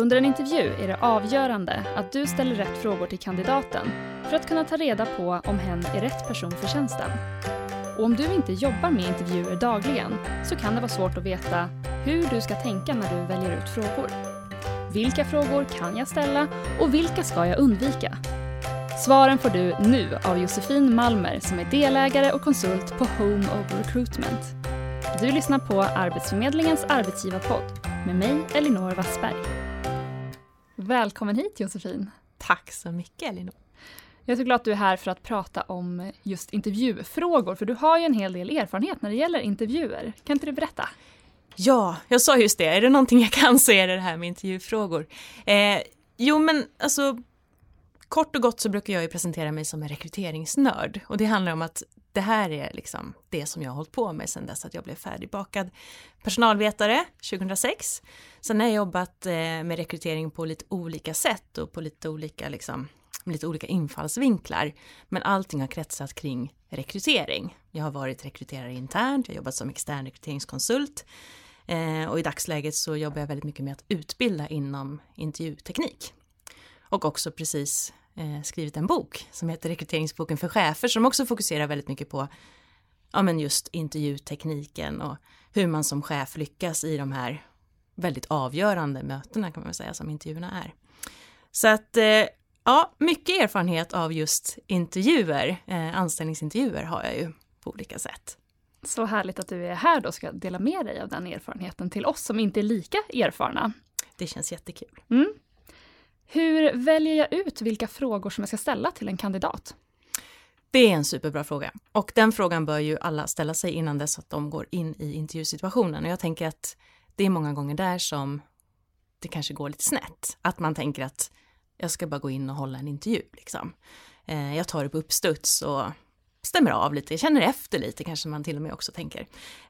Under en intervju är det avgörande att du ställer rätt frågor till kandidaten för att kunna ta reda på om hen är rätt person för tjänsten. Och om du inte jobbar med intervjuer dagligen så kan det vara svårt att veta hur du ska tänka när du väljer ut frågor. Vilka frågor kan jag ställa och vilka ska jag undvika? Svaren får du nu av Josefin Malmer som är delägare och konsult på Home of Recruitment. Du lyssnar på Arbetsförmedlingens arbetsgivarpodd med mig, Elinor Wassberg. Välkommen hit Josefin. Tack så mycket Elinor. Jag är så glad att du är här för att prata om just intervjufrågor, för du har ju en hel del erfarenhet när det gäller intervjuer. Kan inte du berätta? Ja, jag sa just det. Är det någonting jag kan så är det det här med intervjufrågor. Eh, jo, men alltså kort och gott så brukar jag ju presentera mig som en rekryteringsnörd och det handlar om att det här är liksom det som jag har hållit på med sedan dess att jag blev färdigbakad personalvetare 2006. Sen har jag jobbat eh, med rekrytering på lite olika sätt och på lite olika, liksom, lite olika infallsvinklar. Men allting har kretsat kring rekrytering. Jag har varit rekryterare internt, jag har jobbat som extern rekryteringskonsult eh, och i dagsläget så jobbar jag väldigt mycket med att utbilda inom intervjuteknik. Och också precis skrivit en bok som heter Rekryteringsboken för chefer som också fokuserar väldigt mycket på ja, men just intervjutekniken och hur man som chef lyckas i de här väldigt avgörande mötena kan man säga som intervjuerna är. Så att eh, ja, mycket erfarenhet av just intervjuer, eh, anställningsintervjuer har jag ju på olika sätt. Så härligt att du är här då och ska dela med dig av den erfarenheten till oss som inte är lika erfarna. Det känns jättekul. Mm. Hur väljer jag ut vilka frågor som jag ska ställa till en kandidat? Det är en superbra fråga och den frågan bör ju alla ställa sig innan dess att de går in i intervjusituationen och jag tänker att det är många gånger där som det kanske går lite snett. Att man tänker att jag ska bara gå in och hålla en intervju liksom. Eh, jag tar det på uppstuds och stämmer av lite, känner efter lite kanske man till och med också tänker.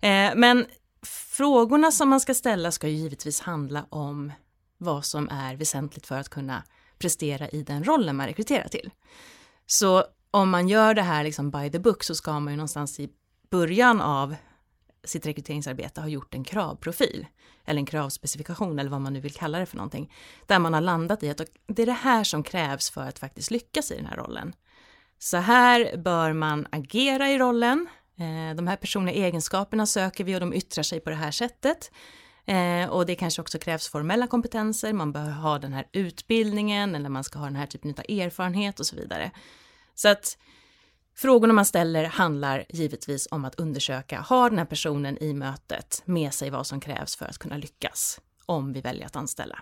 Eh, men frågorna som man ska ställa ska ju givetvis handla om vad som är väsentligt för att kunna prestera i den rollen man rekryterar till. Så om man gör det här liksom by the book så ska man ju någonstans i början av sitt rekryteringsarbete ha gjort en kravprofil eller en kravspecifikation eller vad man nu vill kalla det för någonting. Där man har landat i att det är det här som krävs för att faktiskt lyckas i den här rollen. Så här bör man agera i rollen. Eh, de här personliga egenskaperna söker vi och de yttrar sig på det här sättet. Eh, och det kanske också krävs formella kompetenser, man bör ha den här utbildningen eller man ska ha den här typen av erfarenhet och så vidare. Så att frågorna man ställer handlar givetvis om att undersöka, har den här personen i mötet med sig vad som krävs för att kunna lyckas om vi väljer att anställa?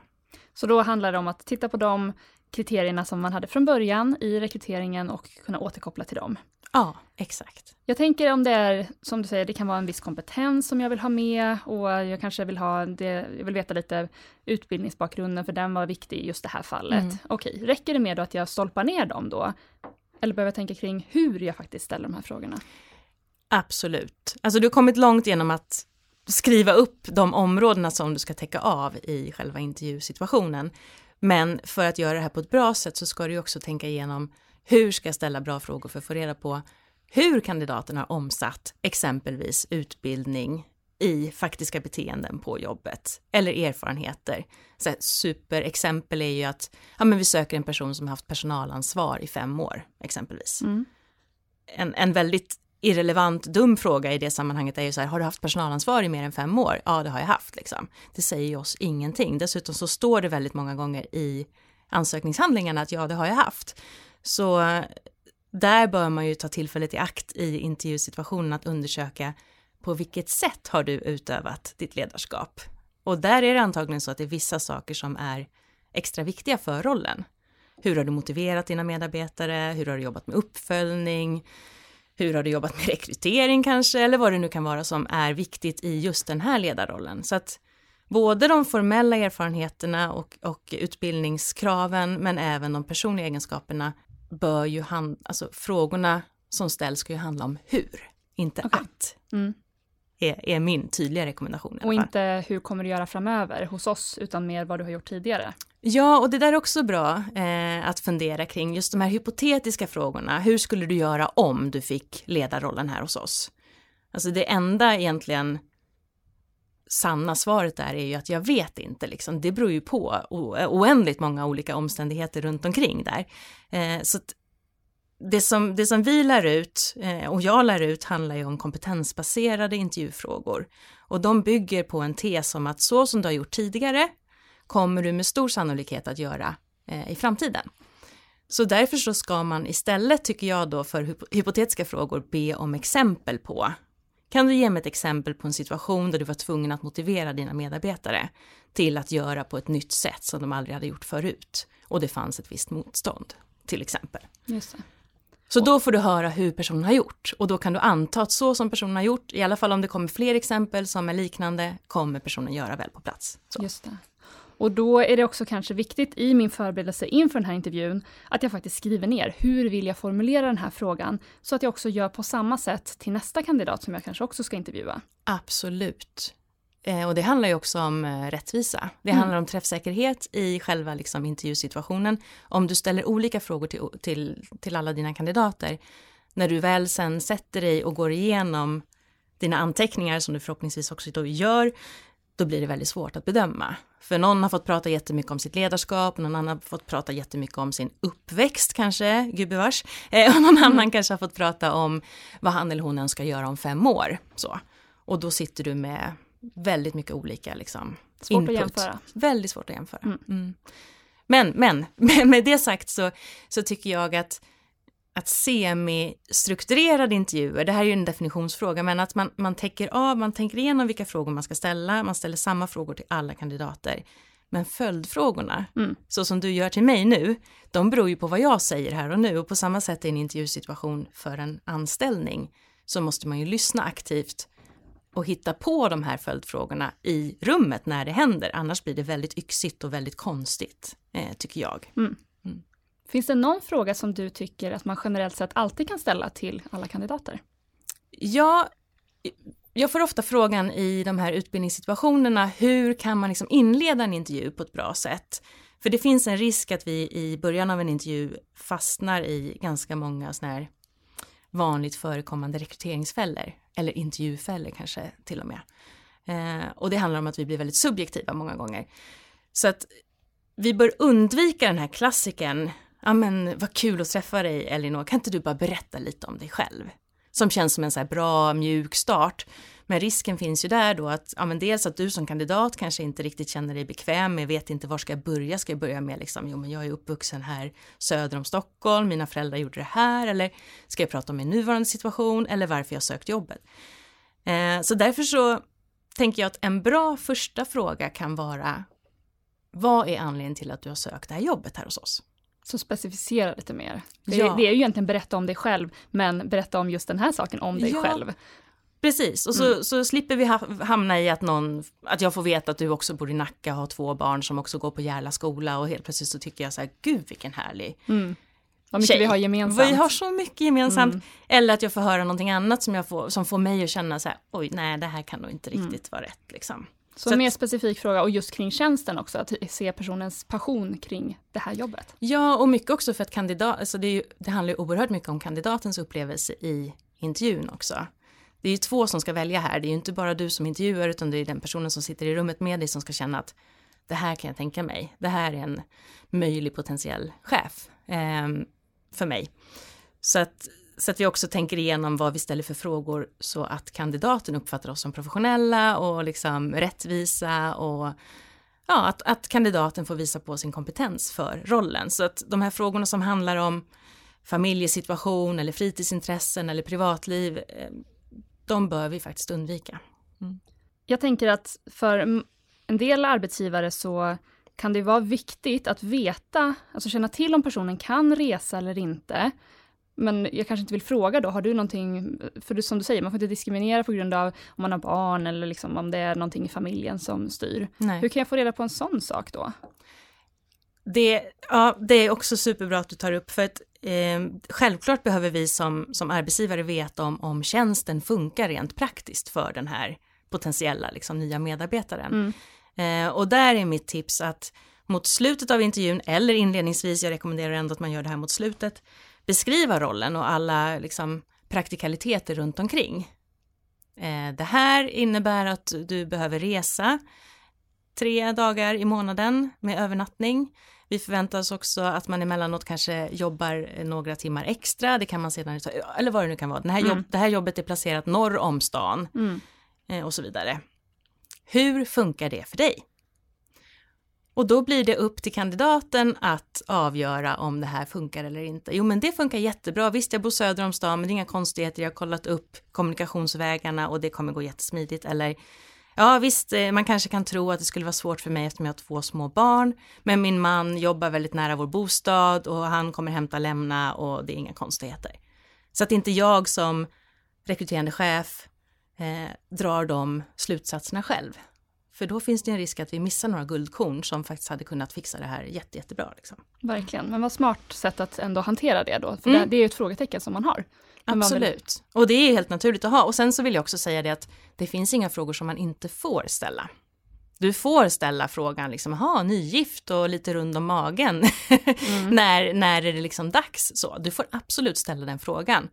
Så då handlar det om att titta på de kriterierna som man hade från början i rekryteringen och kunna återkoppla till dem. Ja, exakt. Jag tänker om det är, som du säger, det kan vara en viss kompetens som jag vill ha med och jag kanske vill ha det, jag vill veta lite utbildningsbakgrunden för den var viktig i just det här fallet. Mm. Okej, räcker det med då att jag stolpar ner dem då? Eller behöver jag tänka kring hur jag faktiskt ställer de här frågorna? Absolut. Alltså du har kommit långt genom att skriva upp de områdena som du ska täcka av i själva intervjusituationen. Men för att göra det här på ett bra sätt så ska du också tänka igenom hur ska jag ställa bra frågor för att få reda på hur kandidaten har omsatt exempelvis utbildning i faktiska beteenden på jobbet eller erfarenheter. Så superexempel är ju att ja, men vi söker en person som har haft personalansvar i fem år exempelvis. Mm. En, en väldigt irrelevant dum fråga i det sammanhanget är ju så här, har du haft personalansvar i mer än fem år? Ja, det har jag haft liksom. Det säger ju oss ingenting. Dessutom så står det väldigt många gånger i ansökningshandlingarna att ja, det har jag haft. Så där bör man ju ta tillfället i akt i intervjusituationen att undersöka på vilket sätt har du utövat ditt ledarskap? Och där är det antagligen så att det är vissa saker som är extra viktiga för rollen. Hur har du motiverat dina medarbetare? Hur har du jobbat med uppföljning? Hur har du jobbat med rekrytering kanske? Eller vad det nu kan vara som är viktigt i just den här ledarrollen. Så att både de formella erfarenheterna och, och utbildningskraven, men även de personliga egenskaperna bör ju handla, alltså frågorna som ställs ska ju handla om hur, inte okay. att. Mm. Är, är, min tydliga rekommendation. Och inte hur kommer du göra framöver hos oss, utan mer vad du har gjort tidigare. Ja, och det där är också bra eh, att fundera kring, just de här hypotetiska frågorna. Hur skulle du göra om du fick ledarrollen här hos oss? Alltså det enda egentligen sanna svaret där är ju att jag vet inte, liksom. det beror ju på oändligt många olika omständigheter runt omkring där. Eh, så det som, det som vi lär ut eh, och jag lär ut handlar ju om kompetensbaserade intervjufrågor och de bygger på en tes om att så som du har gjort tidigare kommer du med stor sannolikhet att göra eh, i framtiden. Så därför så ska man istället, tycker jag då, för hypotetiska frågor be om exempel på kan du ge mig ett exempel på en situation där du var tvungen att motivera dina medarbetare till att göra på ett nytt sätt som de aldrig hade gjort förut och det fanns ett visst motstånd, till exempel. Just det. Så då får du höra hur personen har gjort och då kan du anta att så som personen har gjort, i alla fall om det kommer fler exempel som är liknande, kommer personen göra väl på plats. Så. Just det. Och då är det också kanske viktigt i min förberedelse inför den här intervjun att jag faktiskt skriver ner hur vill jag formulera den här frågan så att jag också gör på samma sätt till nästa kandidat som jag kanske också ska intervjua. Absolut. Eh, och det handlar ju också om eh, rättvisa. Det mm. handlar om träffsäkerhet i själva liksom, intervjusituationen. Om du ställer olika frågor till, till, till alla dina kandidater, när du väl sen sätter dig och går igenom dina anteckningar som du förhoppningsvis också då gör, då blir det väldigt svårt att bedöma. För någon har fått prata jättemycket om sitt ledarskap, någon annan har fått prata jättemycket om sin uppväxt kanske, gubevars, eh, och någon mm. annan kanske har fått prata om vad han eller hon önskar göra om fem år. Så. Och då sitter du med väldigt mycket olika liksom, Svårt input. att jämföra. Väldigt svårt att jämföra. Mm. Mm. Men, men med det sagt så, så tycker jag att att semi-strukturerade intervjuer, det här är ju en definitionsfråga, men att man, man täcker av, man tänker igenom vilka frågor man ska ställa, man ställer samma frågor till alla kandidater. Men följdfrågorna, mm. så som du gör till mig nu, de beror ju på vad jag säger här och nu och på samma sätt i en intervjusituation för en anställning så måste man ju lyssna aktivt och hitta på de här följdfrågorna i rummet när det händer, annars blir det väldigt yxigt och väldigt konstigt, eh, tycker jag. Mm. Finns det någon fråga som du tycker att man generellt sett alltid kan ställa till alla kandidater? Ja, jag får ofta frågan i de här utbildningssituationerna, hur kan man liksom inleda en intervju på ett bra sätt? För det finns en risk att vi i början av en intervju fastnar i ganska många sådana här vanligt förekommande rekryteringsfällor, eller intervjufällor kanske till och med. Eh, och det handlar om att vi blir väldigt subjektiva många gånger. Så att vi bör undvika den här klassiken ja men vad kul att träffa dig Elinor, kan inte du bara berätta lite om dig själv? Som känns som en så här bra mjuk start. Men risken finns ju där då att, ja men dels att du som kandidat kanske inte riktigt känner dig bekväm med, vet inte var ska jag börja, ska jag börja med liksom, jo men jag är uppvuxen här söder om Stockholm, mina föräldrar gjorde det här, eller ska jag prata om min nuvarande situation, eller varför jag sökt jobbet. Eh, så därför så tänker jag att en bra första fråga kan vara, vad är anledningen till att du har sökt det här jobbet här hos oss? Så specificera lite mer. Det, ja. det är ju egentligen berätta om dig själv, men berätta om just den här saken om dig ja. själv. Precis, och så, mm. så slipper vi ha, hamna i att någon, att jag får veta att du också bor i Nacka och har två barn som också går på Järla skola och helt plötsligt så tycker jag så här, gud vilken härlig mm. Vad mycket tjej. vi har gemensamt. Vi har så mycket gemensamt. Mm. Eller att jag får höra någonting annat som, jag får, som får mig att känna så här, oj nej det här kan nog inte mm. riktigt vara rätt liksom. Så, så mer att, specifik fråga och just kring tjänsten också, att se personens passion kring det här jobbet. Ja, och mycket också för att kandidat, alltså det, ju, det handlar ju oerhört mycket om kandidatens upplevelse i intervjun också. Det är ju två som ska välja här, det är ju inte bara du som intervjuar utan det är den personen som sitter i rummet med dig som ska känna att det här kan jag tänka mig, det här är en möjlig potentiell chef eh, för mig. Så att så att vi också tänker igenom vad vi ställer för frågor så att kandidaten uppfattar oss som professionella och liksom rättvisa och ja, att, att kandidaten får visa på sin kompetens för rollen. Så att de här frågorna som handlar om familjesituation eller fritidsintressen eller privatliv, eh, de bör vi faktiskt undvika. Mm. Jag tänker att för en del arbetsgivare så kan det vara viktigt att veta, alltså känna till om personen kan resa eller inte. Men jag kanske inte vill fråga då, har du någonting, för du, som du säger, man får inte diskriminera på grund av om man har barn eller liksom om det är någonting i familjen som styr. Nej. Hur kan jag få reda på en sån sak då? Det, ja, det är också superbra att du tar upp, för att eh, självklart behöver vi som, som arbetsgivare veta om, om tjänsten funkar rent praktiskt för den här potentiella liksom, nya medarbetaren. Mm. Eh, och där är mitt tips att mot slutet av intervjun eller inledningsvis, jag rekommenderar ändå att man gör det här mot slutet, beskriva rollen och alla liksom, praktikaliteter runt omkring. Eh, det här innebär att du behöver resa tre dagar i månaden med övernattning. Vi förväntar oss också att man emellanåt kanske jobbar några timmar extra, det kan man sedan, eller vad det nu kan vara. Det här, jobb, mm. det här jobbet är placerat norr om stan mm. Eh, och så vidare. Hur funkar det för dig? Och då blir det upp till kandidaten att avgöra om det här funkar eller inte. Jo, men det funkar jättebra. Visst, jag bor söder om stan, men det är inga konstigheter. Jag har kollat upp kommunikationsvägarna och det kommer gå jättesmidigt. Eller ja, visst, eh, man kanske kan tro att det skulle vara svårt för mig eftersom jag har två små barn. Men min man jobbar väldigt nära vår bostad och han kommer hämta och lämna och det är inga konstigheter. Så att inte jag som rekryterande chef eh, drar de slutsatserna själv. För då finns det en risk att vi missar några guldkorn som faktiskt hade kunnat fixa det här jätte, jättebra. Liksom. Verkligen, men vad smart sätt att ändå hantera det då, för mm. det, är ju ett frågetecken som man har. Absolut, och det är helt naturligt att ha. Och sen så vill jag också säga det att det finns inga frågor som man inte får ställa. Du får ställa frågan liksom, ha nygift och lite rund om magen. Mm. när, när är det liksom dags? Så, du får absolut ställa den frågan.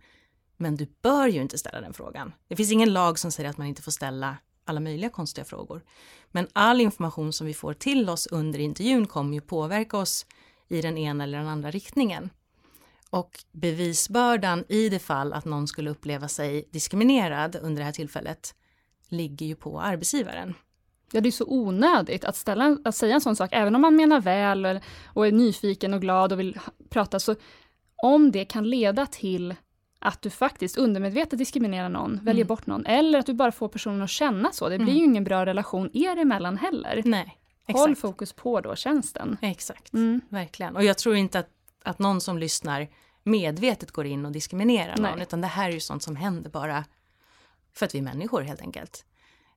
Men du bör ju inte ställa den frågan. Det finns ingen lag som säger att man inte får ställa alla möjliga konstiga frågor. Men all information som vi får till oss under intervjun kommer ju påverka oss i den ena eller den andra riktningen. Och bevisbördan i det fall att någon skulle uppleva sig diskriminerad under det här tillfället ligger ju på arbetsgivaren. Ja, det är så onödigt att, ställa, att säga en sån sak, även om man menar väl och är nyfiken och glad och vill prata, så om det kan leda till att du faktiskt undermedvetet diskriminerar någon, mm. väljer bort någon, eller att du bara får personen att känna så. Det blir mm. ju ingen bra relation er emellan heller. Nej, exakt. Håll fokus på då tjänsten. Exakt, mm. verkligen. Och jag tror inte att, att någon som lyssnar medvetet går in och diskriminerar någon, Nej. utan det här är ju sånt som händer bara för att vi är människor helt enkelt.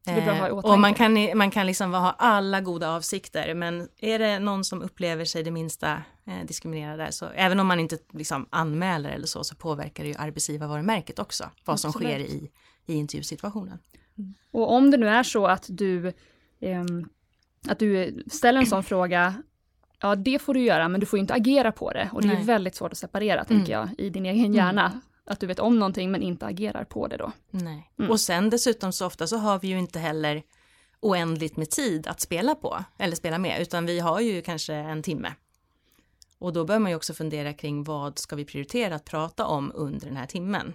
Eh, och man kan, man kan liksom ha alla goda avsikter, men är det någon som upplever sig det minsta eh, diskriminerad där, så även om man inte liksom anmäler eller så, så påverkar det ju arbetsgivarvarumärket också, vad Absolut. som sker i, i intervjusituationen. Mm. Och om det nu är så att du, eh, att du ställer en sån fråga, ja det får du göra, men du får inte agera på det. Och det Nej. är väldigt svårt att separera, tänker mm. jag, i din egen hjärna. Mm att du vet om någonting men inte agerar på det då. Nej. Mm. Och sen dessutom så ofta så har vi ju inte heller oändligt med tid att spela på eller spela med utan vi har ju kanske en timme. Och då bör man ju också fundera kring vad ska vi prioritera att prata om under den här timmen.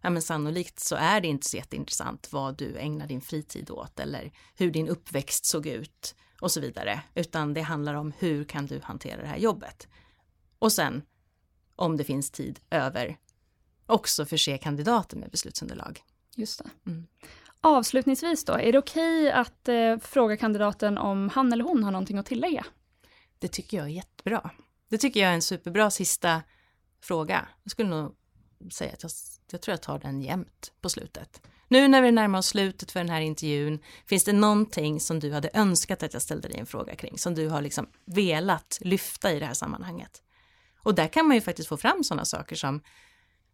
Ja men sannolikt så är det inte så jätteintressant vad du ägnar din fritid åt eller hur din uppväxt såg ut och så vidare. Utan det handlar om hur kan du hantera det här jobbet. Och sen om det finns tid över också förse kandidaten med beslutsunderlag. Just det. Mm. Avslutningsvis då, är det okej att eh, fråga kandidaten om han eller hon har någonting att tillägga? Det tycker jag är jättebra. Det tycker jag är en superbra sista fråga. Jag skulle nog säga att jag, jag tror jag tar den jämt på slutet. Nu när vi närmar oss slutet för den här intervjun, finns det någonting som du hade önskat att jag ställde dig en fråga kring, som du har liksom velat lyfta i det här sammanhanget? Och där kan man ju faktiskt få fram sådana saker som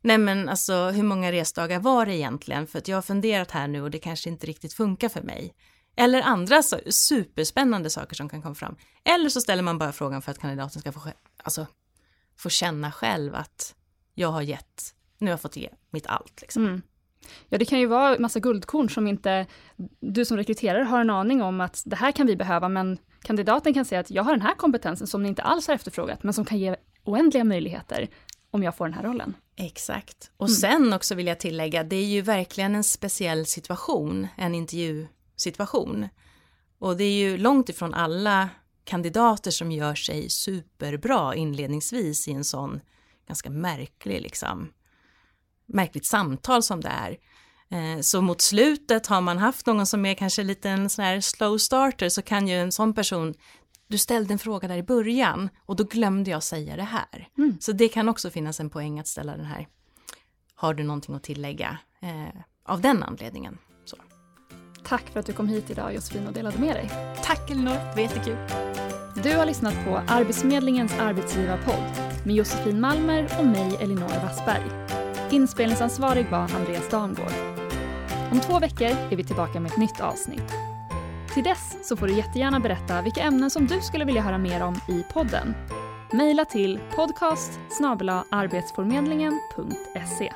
Nej men alltså hur många resdagar var det egentligen? För att jag har funderat här nu och det kanske inte riktigt funkar för mig. Eller andra så, superspännande saker som kan komma fram. Eller så ställer man bara frågan för att kandidaten ska få, alltså, få känna själv att jag har gett, nu har jag fått ge mitt allt. Liksom. Mm. Ja, det kan ju vara massa guldkorn som inte du som rekryterare har en aning om att det här kan vi behöva, men kandidaten kan säga att jag har den här kompetensen som ni inte alls har efterfrågat, men som kan ge oändliga möjligheter om jag får den här rollen. Exakt. Och mm. sen också vill jag tillägga, det är ju verkligen en speciell situation, en intervjusituation. Och det är ju långt ifrån alla kandidater som gör sig superbra inledningsvis i en sån ganska märklig, liksom, märkligt samtal som det är. Eh, så mot slutet har man haft någon som är kanske lite en sån här slow starter så kan ju en sån person du ställde en fråga där i början och då glömde jag säga det här. Mm. Så det kan också finnas en poäng att ställa den här, har du någonting att tillägga eh, av den anledningen. Tack för att du kom hit idag Josefin och delade med dig. Tack Elinor, det var jättekul. Du har lyssnat på Arbetsförmedlingens arbetsgivarpodd med Josefin Malmer och mig Elinor Wassberg. Inspelningsansvarig var Andreas Damgård. Om två veckor är vi tillbaka med ett nytt avsnitt. Till dess så får du jättegärna berätta vilka ämnen som du skulle vilja höra mer om i podden. Maila till podcast arbetsförmedlingen.se